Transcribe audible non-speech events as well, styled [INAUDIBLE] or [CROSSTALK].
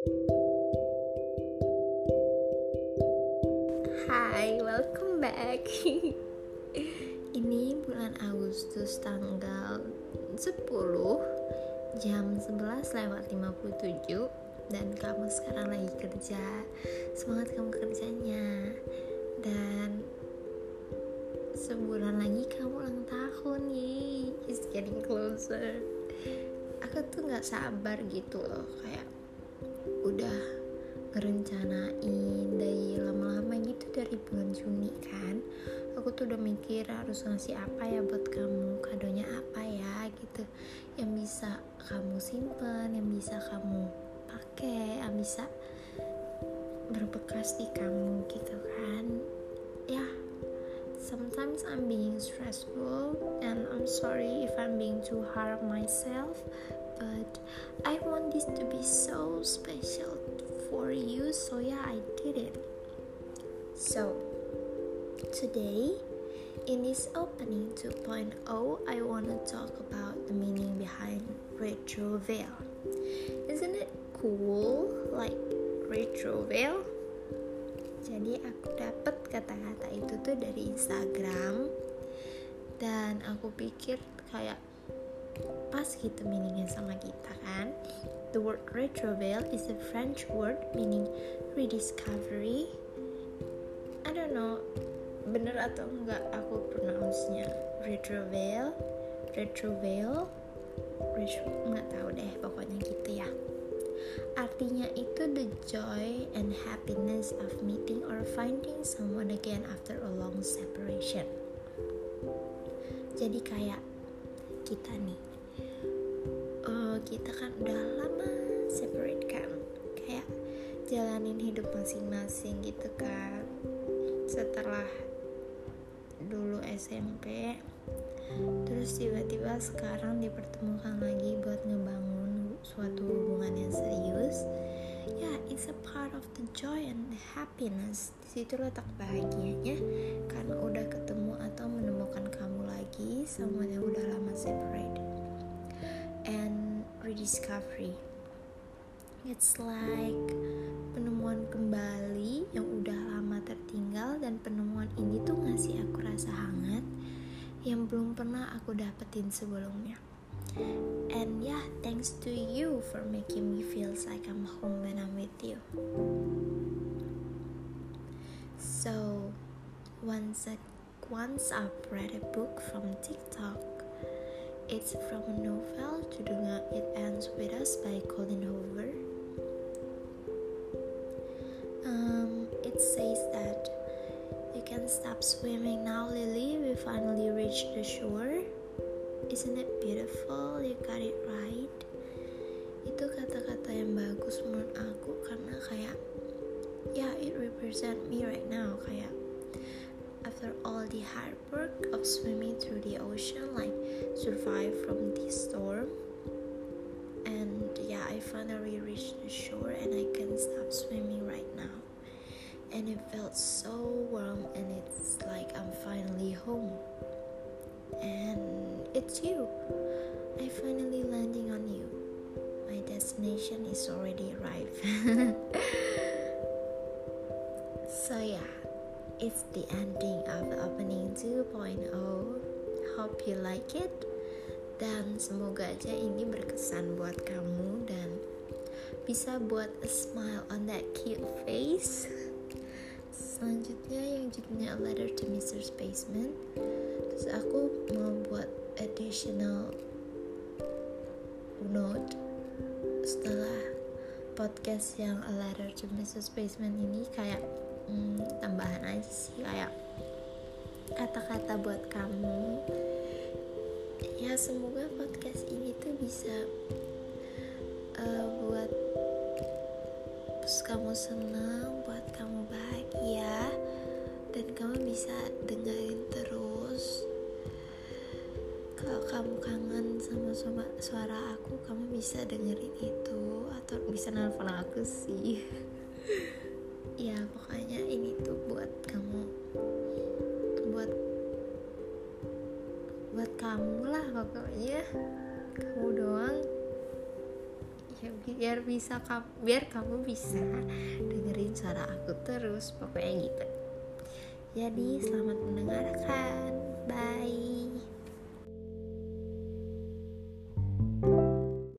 Hai, welcome back. [LAUGHS] Ini bulan Agustus tanggal 10 jam 11 lewat 57 dan kamu sekarang lagi kerja. Semangat kamu kerjanya. Dan sebulan lagi kamu ulang tahun nih. It's getting closer. Aku tuh nggak sabar gitu loh, kayak udah ngerencanain dari lama-lama gitu dari bulan Juni kan. Aku tuh udah mikir harus ngasih apa ya buat kamu kadonya apa ya gitu. Yang bisa kamu simpen yang bisa kamu pakai yang bisa berbekas di kamu gitu kan. Ya sometimes I'm being stressful and I'm sorry if I'm being too hard on myself but I want this to be so special for you so yeah I did it. So today in this opening 2.0 I want to talk about the meaning behind retro veil. Isn't it cool like retro veil? Jadi aku dapat kata-kata itu tuh dari Instagram. Dan aku pikir kayak pas gitu meaningnya sama kita kan? The word retroveil is a French word meaning rediscovery. I don't know bener atau enggak aku pronounce-nya retroveil retroveil retro nggak tahu deh pokoknya gitu ya. Artinya itu the joy and happiness of meeting or finding someone again after a long separation. Jadi kayak kita nih kita kan udah lama separate kan. Kayak jalanin hidup masing-masing gitu kan. Setelah dulu SMP terus tiba-tiba sekarang dipertemukan lagi buat ngebangun suatu hubungan yang serius. Ya yeah, it's a part of the joy and the happiness. Di situ letak bahagianya karena udah ketemu atau menemukan kamu lagi sama yang udah lama separate rediscovery it's like penemuan kembali yang udah lama tertinggal dan penemuan ini tuh ngasih aku rasa hangat yang belum pernah aku dapetin sebelumnya. And yeah thanks to you for making me feels like I'm home when I'm with you. So once I, once I've read a book from TikTok it's from a novel judulnya It Ends With Us by Colin Hoover. Um, it says that you can stop swimming now Lily. We finally reached the shore. Isn't it beautiful? You got it right. Itu kata-kata yang bagus menurut aku karena kayak ya yeah, it represent me right now kayak after all the hard work of swimming through the ocean like survive from the storm. And yeah I finally reached the shore and I can stop swimming right now. And it felt so warm and it's like I'm finally home. And it's you. I finally landing on you. My destination is already arrived. [LAUGHS] So yeah it's the ending of opening 2.0 hope you like it dan semoga aja ini berkesan buat kamu dan bisa buat a smile on that cute face selanjutnya yang judulnya A Letter to Mr. Spaceman terus aku mau buat additional note setelah podcast yang A Letter to Mr. Spaceman ini kayak tambahan aja sih kayak kata-kata buat kamu. Ya semoga podcast ini tuh bisa uh, buat kamu senang buat kamu bahagia dan kamu bisa dengerin terus. Kalau kamu kangen sama sama suara aku kamu bisa dengerin itu atau bisa nelfon aku sih [LAUGHS] ya pokoknya ini tuh buat kamu. Buat buat kamu lah pokoknya. Kamu doang. Ya biar bisa biar kamu bisa dengerin suara aku terus pokoknya gitu. Jadi selamat mendengarkan. Bye